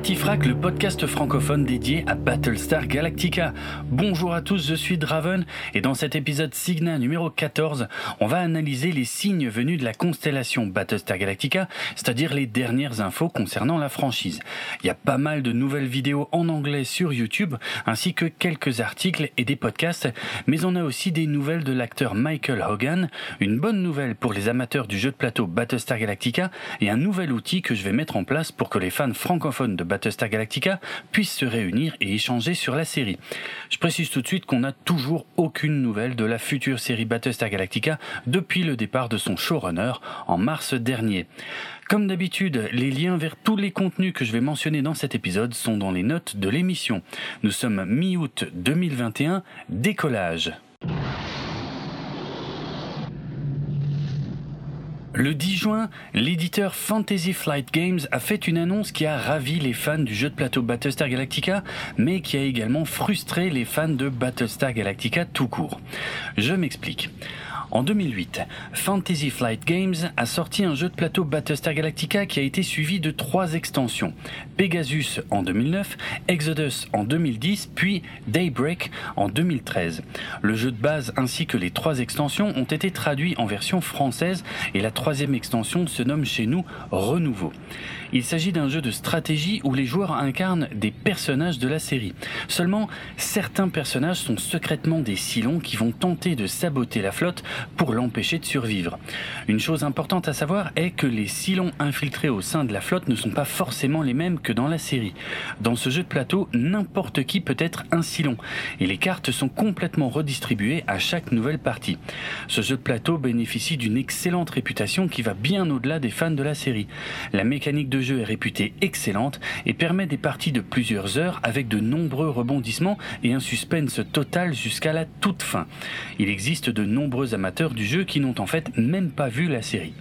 Galactifrac, le podcast francophone dédié à Battlestar Galactica. Bonjour à tous, je suis Draven et dans cet épisode Signa numéro 14, on va analyser les signes venus de la constellation Battlestar Galactica, c'est-à-dire les dernières infos concernant la franchise. Il y a pas mal de nouvelles vidéos en anglais sur YouTube, ainsi que quelques articles et des podcasts, mais on a aussi des nouvelles de l'acteur Michael Hogan, une bonne nouvelle pour les amateurs du jeu de plateau Battlestar Galactica et un nouvel outil que je vais mettre en place pour que les fans francophones de Battlestar Galactica puissent se réunir et échanger sur la série. Je précise tout de suite qu'on n'a toujours aucune nouvelle de la future série Battlestar Galactica depuis le départ de son showrunner en mars dernier. Comme d'habitude, les liens vers tous les contenus que je vais mentionner dans cet épisode sont dans les notes de l'émission. Nous sommes mi-août 2021, décollage. Le 10 juin, l'éditeur Fantasy Flight Games a fait une annonce qui a ravi les fans du jeu de plateau Battlestar Galactica, mais qui a également frustré les fans de Battlestar Galactica tout court. Je m'explique. En 2008, Fantasy Flight Games a sorti un jeu de plateau Battlestar Galactica qui a été suivi de trois extensions. Pegasus en 2009, Exodus en 2010, puis Daybreak en 2013. Le jeu de base ainsi que les trois extensions ont été traduits en version française et la troisième extension se nomme chez nous Renouveau. Il s'agit d'un jeu de stratégie où les joueurs incarnent des personnages de la série. Seulement, certains personnages sont secrètement des Silons qui vont tenter de saboter la flotte pour l'empêcher de survivre. Une chose importante à savoir est que les Silons infiltrés au sein de la flotte ne sont pas forcément les mêmes que dans la série. Dans ce jeu de plateau, n'importe qui peut être un Silon, et les cartes sont complètement redistribuées à chaque nouvelle partie. Ce jeu de plateau bénéficie d'une excellente réputation qui va bien au-delà des fans de la série. La mécanique de jeu est réputée excellente et permet des parties de plusieurs heures avec de nombreux rebondissements et un suspense total jusqu'à la toute fin. Il existe de nombreux amateurs du jeu qui n'ont en fait même pas vu la série.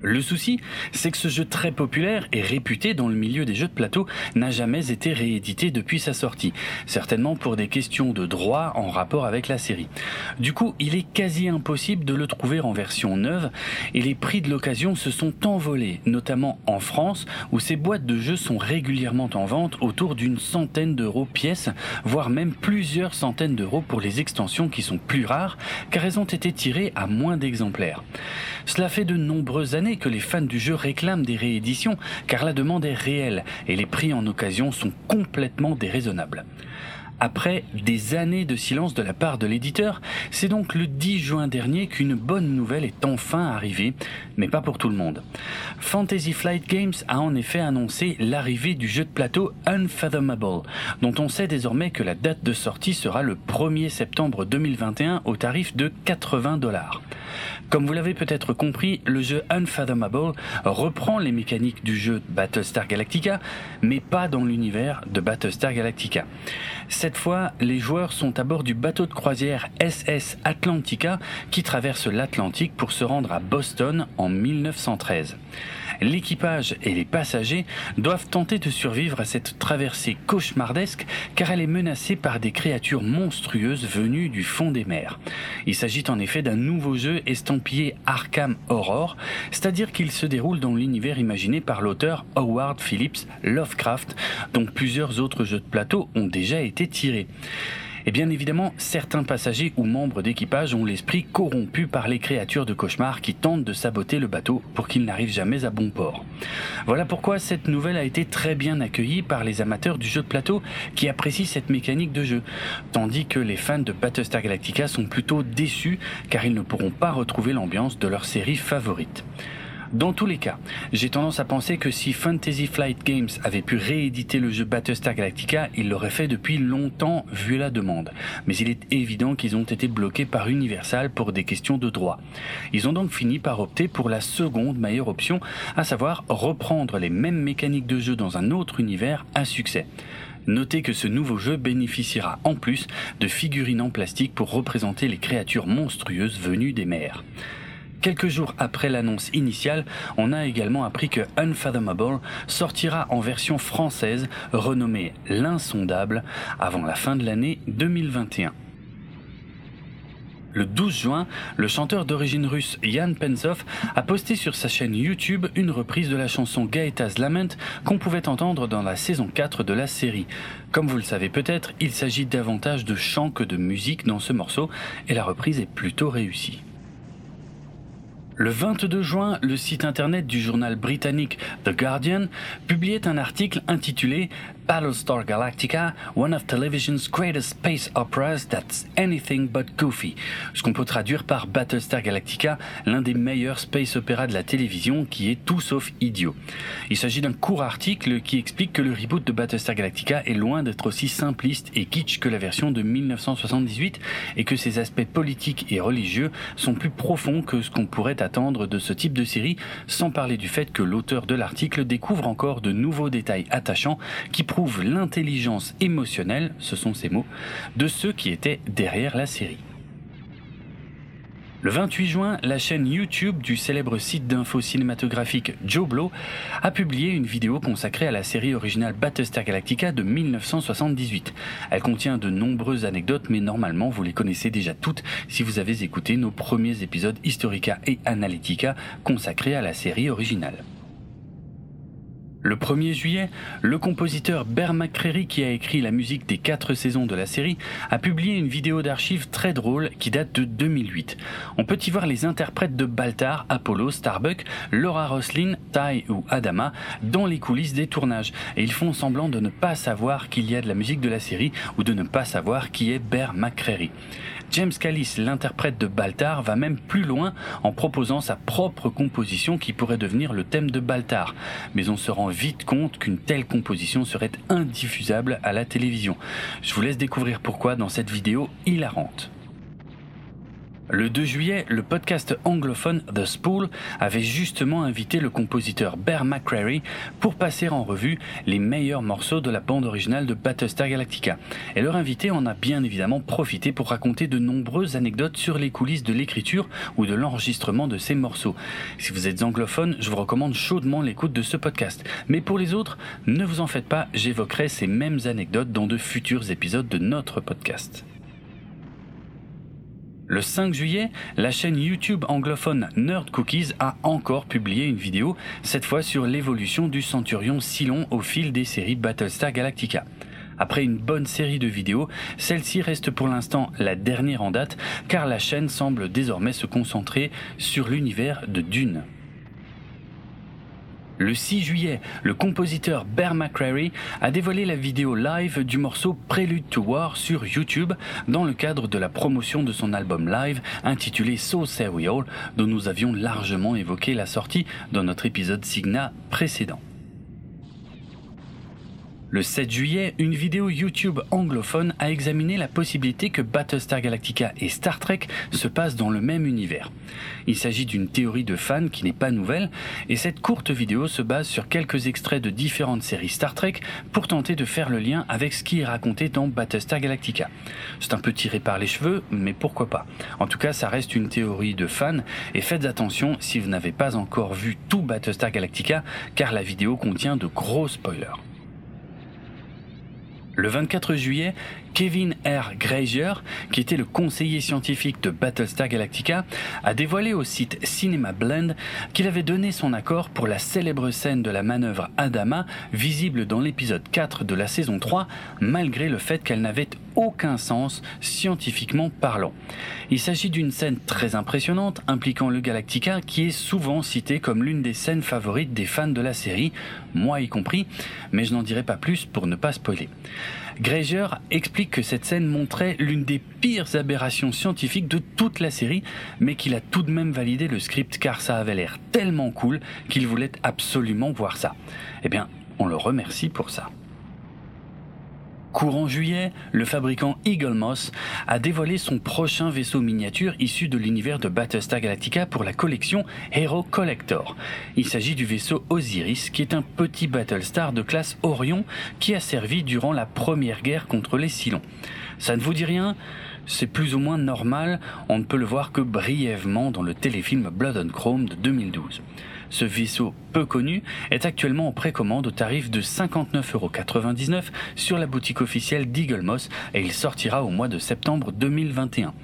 Le souci, c'est que ce jeu très populaire et réputé dans le milieu des jeux de plateau n'a jamais été réédité depuis sa sortie, certainement pour des questions de droit en rapport avec la série. Du coup, il est quasi impossible de le trouver en version neuve et les prix de l'occasion se sont envolés, notamment en France où ces boîtes de jeux sont régulièrement en vente autour d'une centaine d'euros pièce, voire même plusieurs centaines d'euros pour les extensions qui sont plus rares car elles ont été tirées à moins d'exemplaires. Cela fait de nombreuses années que les fans du jeu réclament des rééditions car la demande est réelle et les prix en occasion sont complètement déraisonnables. Après des années de silence de la part de l'éditeur, c'est donc le 10 juin dernier qu'une bonne nouvelle est enfin arrivée, mais pas pour tout le monde. Fantasy Flight Games a en effet annoncé l'arrivée du jeu de plateau Unfathomable, dont on sait désormais que la date de sortie sera le 1er septembre 2021 au tarif de 80 dollars. Comme vous l'avez peut-être compris, le jeu Unfathomable reprend les mécaniques du jeu Battlestar Galactica, mais pas dans l'univers de Battlestar Galactica. Cette fois, les joueurs sont à bord du bateau de croisière SS Atlantica qui traverse l'Atlantique pour se rendre à Boston en 1913 l'équipage et les passagers doivent tenter de survivre à cette traversée cauchemardesque car elle est menacée par des créatures monstrueuses venues du fond des mers. Il s'agit en effet d'un nouveau jeu estampillé Arkham Horror, c'est-à-dire qu'il se déroule dans l'univers imaginé par l'auteur Howard Phillips Lovecraft, dont plusieurs autres jeux de plateau ont déjà été tirés. Et bien évidemment, certains passagers ou membres d'équipage ont l'esprit corrompu par les créatures de cauchemar qui tentent de saboter le bateau pour qu'il n'arrive jamais à bon port. Voilà pourquoi cette nouvelle a été très bien accueillie par les amateurs du jeu de plateau qui apprécient cette mécanique de jeu, tandis que les fans de Battlestar Galactica sont plutôt déçus car ils ne pourront pas retrouver l'ambiance de leur série favorite. Dans tous les cas, j'ai tendance à penser que si Fantasy Flight Games avait pu rééditer le jeu Battlestar Galactica, il l'aurait fait depuis longtemps vu la demande. Mais il est évident qu'ils ont été bloqués par Universal pour des questions de droit. Ils ont donc fini par opter pour la seconde meilleure option, à savoir reprendre les mêmes mécaniques de jeu dans un autre univers à succès. Notez que ce nouveau jeu bénéficiera en plus de figurines en plastique pour représenter les créatures monstrueuses venues des mers. Quelques jours après l'annonce initiale, on a également appris que Unfathomable sortira en version française renommée L'Insondable avant la fin de l'année 2021. Le 12 juin, le chanteur d'origine russe Yann Pensov a posté sur sa chaîne YouTube une reprise de la chanson Gaeta's Lament qu'on pouvait entendre dans la saison 4 de la série. Comme vous le savez peut-être, il s'agit davantage de chant que de musique dans ce morceau et la reprise est plutôt réussie. Le 22 juin, le site internet du journal britannique The Guardian publiait un article intitulé Battlestar Galactica, one of television's greatest space operas that's anything but goofy. Ce qu'on peut traduire par Battlestar Galactica, l'un des meilleurs space operas de la télévision qui est tout sauf idiot. Il s'agit d'un court article qui explique que le reboot de Battlestar Galactica est loin d'être aussi simpliste et kitsch que la version de 1978 et que ses aspects politiques et religieux sont plus profonds que ce qu'on pourrait attendre de ce type de série, sans parler du fait que l'auteur de l'article découvre encore de nouveaux détails attachants qui l'intelligence émotionnelle, ce sont ces mots, de ceux qui étaient derrière la série. Le 28 juin, la chaîne YouTube du célèbre site d'info cinématographique Joe Blow a publié une vidéo consacrée à la série originale Battlestar Galactica de 1978. Elle contient de nombreuses anecdotes, mais normalement vous les connaissez déjà toutes si vous avez écouté nos premiers épisodes Historica et Analytica consacrés à la série originale. Le 1er juillet, le compositeur Bear McCreary, qui a écrit la musique des quatre saisons de la série, a publié une vidéo d'archives très drôle qui date de 2008. On peut y voir les interprètes de Baltar, Apollo, Starbuck, Laura Roslin, Ty ou Adama dans les coulisses des tournages. Et ils font semblant de ne pas savoir qu'il y a de la musique de la série ou de ne pas savoir qui est Bear McCreary. James Callis, l'interprète de Baltar, va même plus loin en proposant sa propre composition qui pourrait devenir le thème de Baltar. Mais on se rend vite compte qu'une telle composition serait indiffusable à la télévision. Je vous laisse découvrir pourquoi dans cette vidéo hilarante. Le 2 juillet, le podcast anglophone The Spool avait justement invité le compositeur Bear McCreary pour passer en revue les meilleurs morceaux de la bande originale de Battlestar Galactica. Et leur invité en a bien évidemment profité pour raconter de nombreuses anecdotes sur les coulisses de l'écriture ou de l'enregistrement de ces morceaux. Si vous êtes anglophone, je vous recommande chaudement l'écoute de ce podcast. Mais pour les autres, ne vous en faites pas, j'évoquerai ces mêmes anecdotes dans de futurs épisodes de notre podcast. Le 5 juillet, la chaîne YouTube anglophone Nerd Cookies a encore publié une vidéo, cette fois sur l'évolution du Centurion Cylon au fil des séries Battlestar Galactica. Après une bonne série de vidéos, celle-ci reste pour l'instant la dernière en date car la chaîne semble désormais se concentrer sur l'univers de Dune. Le 6 juillet, le compositeur Bear McCreary a dévoilé la vidéo live du morceau Prelude to War sur YouTube dans le cadre de la promotion de son album live intitulé So All dont nous avions largement évoqué la sortie dans notre épisode Signa précédent. Le 7 juillet, une vidéo YouTube anglophone a examiné la possibilité que Battlestar Galactica et Star Trek se passent dans le même univers. Il s'agit d'une théorie de fans qui n'est pas nouvelle, et cette courte vidéo se base sur quelques extraits de différentes séries Star Trek pour tenter de faire le lien avec ce qui est raconté dans Battlestar Galactica. C'est un peu tiré par les cheveux, mais pourquoi pas. En tout cas, ça reste une théorie de fans, et faites attention si vous n'avez pas encore vu tout Battlestar Galactica, car la vidéo contient de gros spoilers. Le 24 juillet, Kevin R. Grazier, qui était le conseiller scientifique de Battlestar Galactica, a dévoilé au site Cinema Blend qu'il avait donné son accord pour la célèbre scène de la manœuvre Adama, visible dans l'épisode 4 de la saison 3, malgré le fait qu'elle n'avait aucun sens scientifiquement parlant. Il s'agit d'une scène très impressionnante impliquant le Galactica qui est souvent citée comme l'une des scènes favorites des fans de la série, moi y compris, mais je n'en dirai pas plus pour ne pas spoiler. Grazer explique que cette scène montrait l'une des pires aberrations scientifiques de toute la série, mais qu'il a tout de même validé le script car ça avait l'air tellement cool qu'il voulait absolument voir ça. Eh bien, on le remercie pour ça. Courant juillet, le fabricant Eagle Moss a dévoilé son prochain vaisseau miniature issu de l'univers de Battlestar Galactica pour la collection Hero Collector. Il s'agit du vaisseau Osiris, qui est un petit Battlestar de classe Orion qui a servi durant la première guerre contre les Cylons. Ça ne vous dit rien? C'est plus ou moins normal, on ne peut le voir que brièvement dans le téléfilm Blood and Chrome de 2012. Ce vaisseau peu connu est actuellement en précommande au tarif de 59,99€ sur la boutique officielle d'Eagle Moss et il sortira au mois de septembre 2021.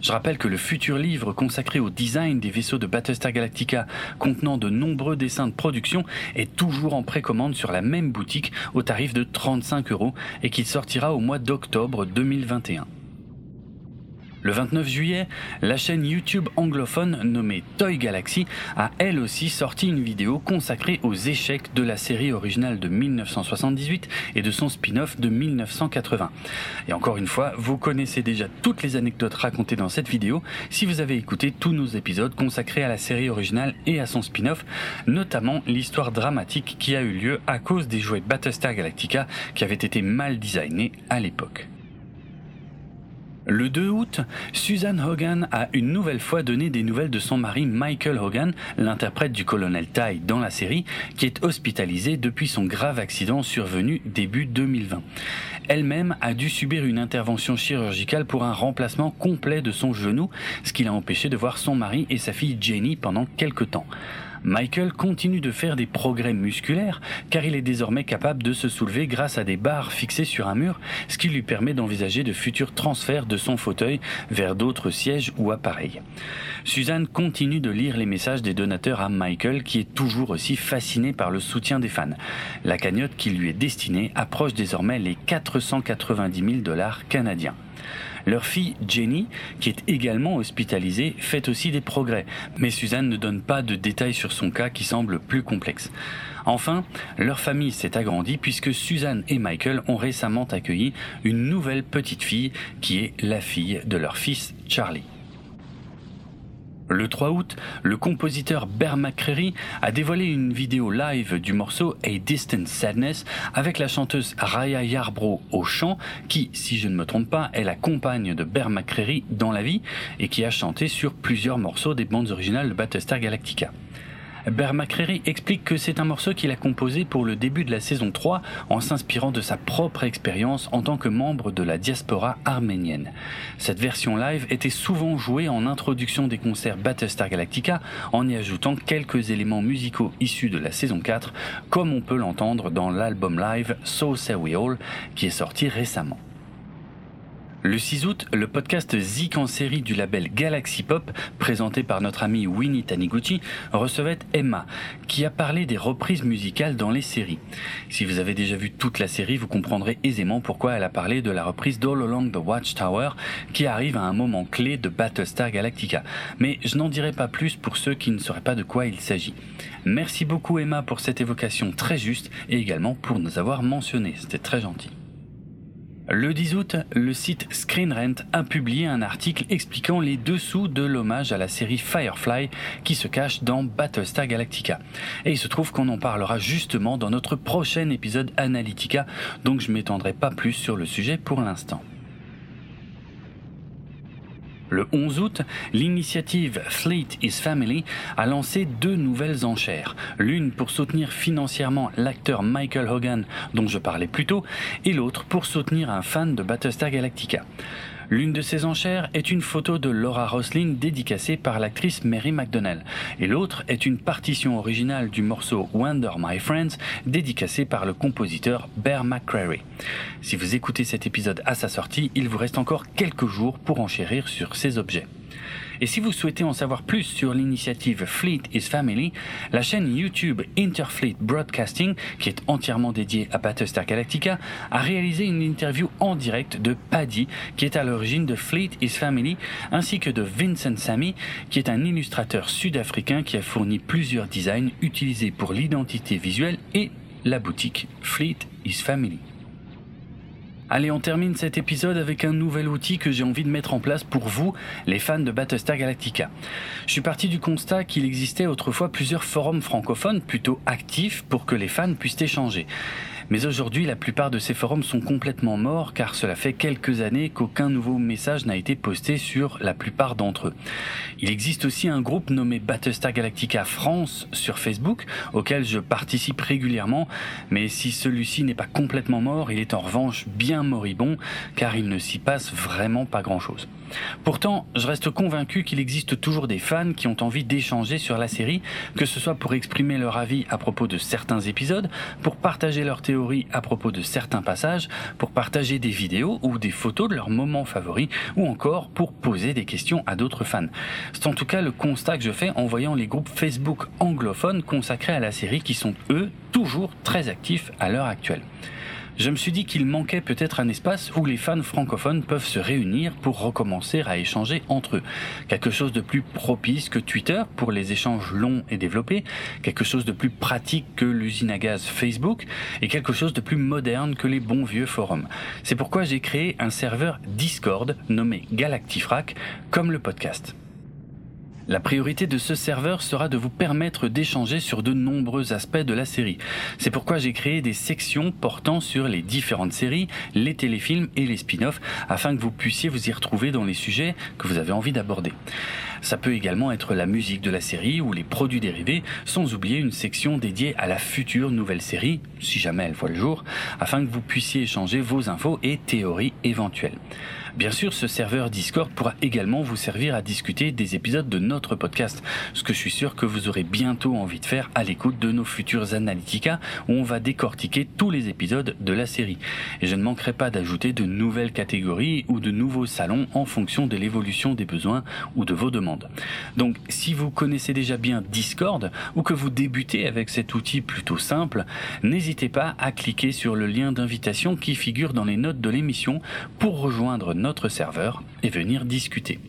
Je rappelle que le futur livre consacré au design des vaisseaux de Battlestar Galactica, contenant de nombreux dessins de production, est toujours en précommande sur la même boutique au tarif de 35 euros et qu'il sortira au mois d'octobre 2021. Le 29 juillet, la chaîne YouTube anglophone nommée Toy Galaxy a elle aussi sorti une vidéo consacrée aux échecs de la série originale de 1978 et de son spin-off de 1980. Et encore une fois, vous connaissez déjà toutes les anecdotes racontées dans cette vidéo si vous avez écouté tous nos épisodes consacrés à la série originale et à son spin-off, notamment l'histoire dramatique qui a eu lieu à cause des jouets Battlestar Galactica qui avaient été mal designés à l'époque. Le 2 août, Suzanne Hogan a une nouvelle fois donné des nouvelles de son mari Michael Hogan, l'interprète du colonel Ty dans la série, qui est hospitalisé depuis son grave accident survenu début 2020. Elle-même a dû subir une intervention chirurgicale pour un remplacement complet de son genou, ce qui l'a empêché de voir son mari et sa fille Jenny pendant quelques temps. Michael continue de faire des progrès musculaires car il est désormais capable de se soulever grâce à des barres fixées sur un mur, ce qui lui permet d'envisager de futurs transferts de son fauteuil vers d'autres sièges ou appareils. Suzanne continue de lire les messages des donateurs à Michael qui est toujours aussi fasciné par le soutien des fans. La cagnotte qui lui est destinée approche désormais les 490 000 dollars canadiens. Leur fille Jenny, qui est également hospitalisée, fait aussi des progrès, mais Suzanne ne donne pas de détails sur son cas qui semble plus complexe. Enfin, leur famille s'est agrandie puisque Suzanne et Michael ont récemment accueilli une nouvelle petite fille qui est la fille de leur fils Charlie. Le 3 août, le compositeur Bear McCreary a dévoilé une vidéo live du morceau A Distant Sadness avec la chanteuse Raya Yarbrough au chant, qui, si je ne me trompe pas, est la compagne de Bear McCreary dans la vie et qui a chanté sur plusieurs morceaux des bandes originales de Battlestar Galactica. McCreary explique que c'est un morceau qu'il a composé pour le début de la saison 3 en s'inspirant de sa propre expérience en tant que membre de la diaspora arménienne. Cette version live était souvent jouée en introduction des concerts Battlestar Galactica en y ajoutant quelques éléments musicaux issus de la saison 4 comme on peut l'entendre dans l'album live So Say We All qui est sorti récemment. Le 6 août, le podcast Zik en série du label Galaxy Pop, présenté par notre ami Winnie Taniguchi, recevait Emma, qui a parlé des reprises musicales dans les séries. Si vous avez déjà vu toute la série, vous comprendrez aisément pourquoi elle a parlé de la reprise d'All Along the Watchtower, qui arrive à un moment clé de Battlestar Galactica. Mais je n'en dirai pas plus pour ceux qui ne sauraient pas de quoi il s'agit. Merci beaucoup Emma pour cette évocation très juste et également pour nous avoir mentionné. C'était très gentil. Le 10 août, le site Screen Rant a publié un article expliquant les dessous de l'hommage à la série Firefly qui se cache dans Battlestar Galactica. Et il se trouve qu'on en parlera justement dans notre prochain épisode Analytica, donc je m'étendrai pas plus sur le sujet pour l'instant. Le 11 août, l'initiative Fleet is Family a lancé deux nouvelles enchères. L'une pour soutenir financièrement l'acteur Michael Hogan dont je parlais plus tôt et l'autre pour soutenir un fan de Battlestar Galactica. L'une de ces enchères est une photo de Laura Rosling dédicacée par l'actrice Mary McDonnell, et l'autre est une partition originale du morceau Wonder My Friends dédicacée par le compositeur Bear McCreary. Si vous écoutez cet épisode à sa sortie, il vous reste encore quelques jours pour enchérir sur ces objets. Et si vous souhaitez en savoir plus sur l'initiative Fleet is Family, la chaîne YouTube Interfleet Broadcasting, qui est entièrement dédiée à Battlestar Galactica, a réalisé une interview en direct de Paddy, qui est à l'origine de Fleet is Family, ainsi que de Vincent Sammy, qui est un illustrateur sud-africain qui a fourni plusieurs designs utilisés pour l'identité visuelle et la boutique Fleet is Family. Allez, on termine cet épisode avec un nouvel outil que j'ai envie de mettre en place pour vous, les fans de Battlestar Galactica. Je suis parti du constat qu'il existait autrefois plusieurs forums francophones plutôt actifs pour que les fans puissent échanger. Mais aujourd'hui, la plupart de ces forums sont complètement morts car cela fait quelques années qu'aucun nouveau message n'a été posté sur la plupart d'entre eux. Il existe aussi un groupe nommé Battlestar Galactica France sur Facebook auquel je participe régulièrement, mais si celui-ci n'est pas complètement mort, il est en revanche bien moribond car il ne s'y passe vraiment pas grand-chose. Pourtant, je reste convaincu qu'il existe toujours des fans qui ont envie d'échanger sur la série, que ce soit pour exprimer leur avis à propos de certains épisodes, pour partager leurs théories à propos de certains passages, pour partager des vidéos ou des photos de leurs moments favoris, ou encore pour poser des questions à d'autres fans. C'est en tout cas le constat que je fais en voyant les groupes Facebook anglophones consacrés à la série qui sont eux toujours très actifs à l'heure actuelle je me suis dit qu'il manquait peut-être un espace où les fans francophones peuvent se réunir pour recommencer à échanger entre eux. Quelque chose de plus propice que Twitter pour les échanges longs et développés, quelque chose de plus pratique que l'usine à gaz Facebook et quelque chose de plus moderne que les bons vieux forums. C'est pourquoi j'ai créé un serveur Discord nommé Galactifrac comme le podcast. La priorité de ce serveur sera de vous permettre d'échanger sur de nombreux aspects de la série. C'est pourquoi j'ai créé des sections portant sur les différentes séries, les téléfilms et les spin-offs, afin que vous puissiez vous y retrouver dans les sujets que vous avez envie d'aborder. Ça peut également être la musique de la série ou les produits dérivés, sans oublier une section dédiée à la future nouvelle série, si jamais elle voit le jour, afin que vous puissiez échanger vos infos et théories éventuelles. Bien sûr, ce serveur Discord pourra également vous servir à discuter des épisodes de notre podcast, ce que je suis sûr que vous aurez bientôt envie de faire à l'écoute de nos futurs Analytica, où on va décortiquer tous les épisodes de la série. Et je ne manquerai pas d'ajouter de nouvelles catégories ou de nouveaux salons en fonction de l'évolution des besoins ou de vos demandes. Donc, si vous connaissez déjà bien Discord ou que vous débutez avec cet outil plutôt simple, n'hésitez pas à cliquer sur le lien d'invitation qui figure dans les notes de l'émission pour rejoindre notre serveur et venir discuter.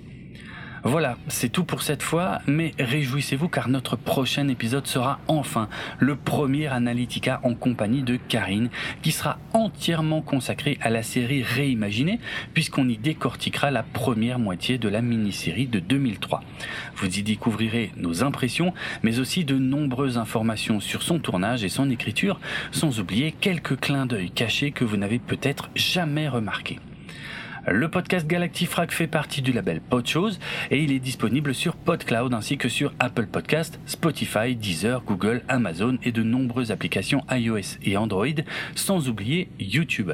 Voilà, c'est tout pour cette fois, mais réjouissez-vous car notre prochain épisode sera enfin le premier Analytica en compagnie de Karine, qui sera entièrement consacré à la série réimaginée, puisqu'on y décortiquera la première moitié de la mini-série de 2003. Vous y découvrirez nos impressions, mais aussi de nombreuses informations sur son tournage et son écriture, sans oublier quelques clins d'œil cachés que vous n'avez peut-être jamais remarqués. Le podcast Galactifrac fait partie du label Podchose et il est disponible sur PodCloud ainsi que sur Apple Podcast, Spotify, Deezer, Google, Amazon et de nombreuses applications iOS et Android, sans oublier YouTube.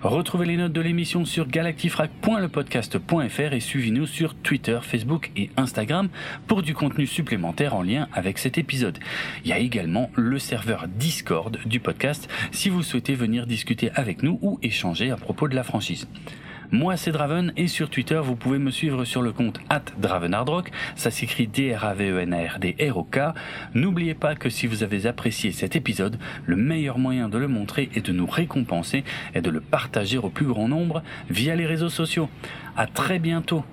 Retrouvez les notes de l'émission sur galactifrac.lepodcast.fr et suivez-nous sur Twitter, Facebook et Instagram pour du contenu supplémentaire en lien avec cet épisode. Il y a également le serveur Discord du podcast si vous souhaitez venir discuter avec nous ou échanger à propos de la franchise. Moi, c'est Draven et sur Twitter, vous pouvez me suivre sur le compte @dravenardrock. Ça s'écrit D-R-A-V-E-N-R-D-R-O-K. N'oubliez pas que si vous avez apprécié cet épisode, le meilleur moyen de le montrer et de nous récompenser est de le partager au plus grand nombre via les réseaux sociaux. À très bientôt.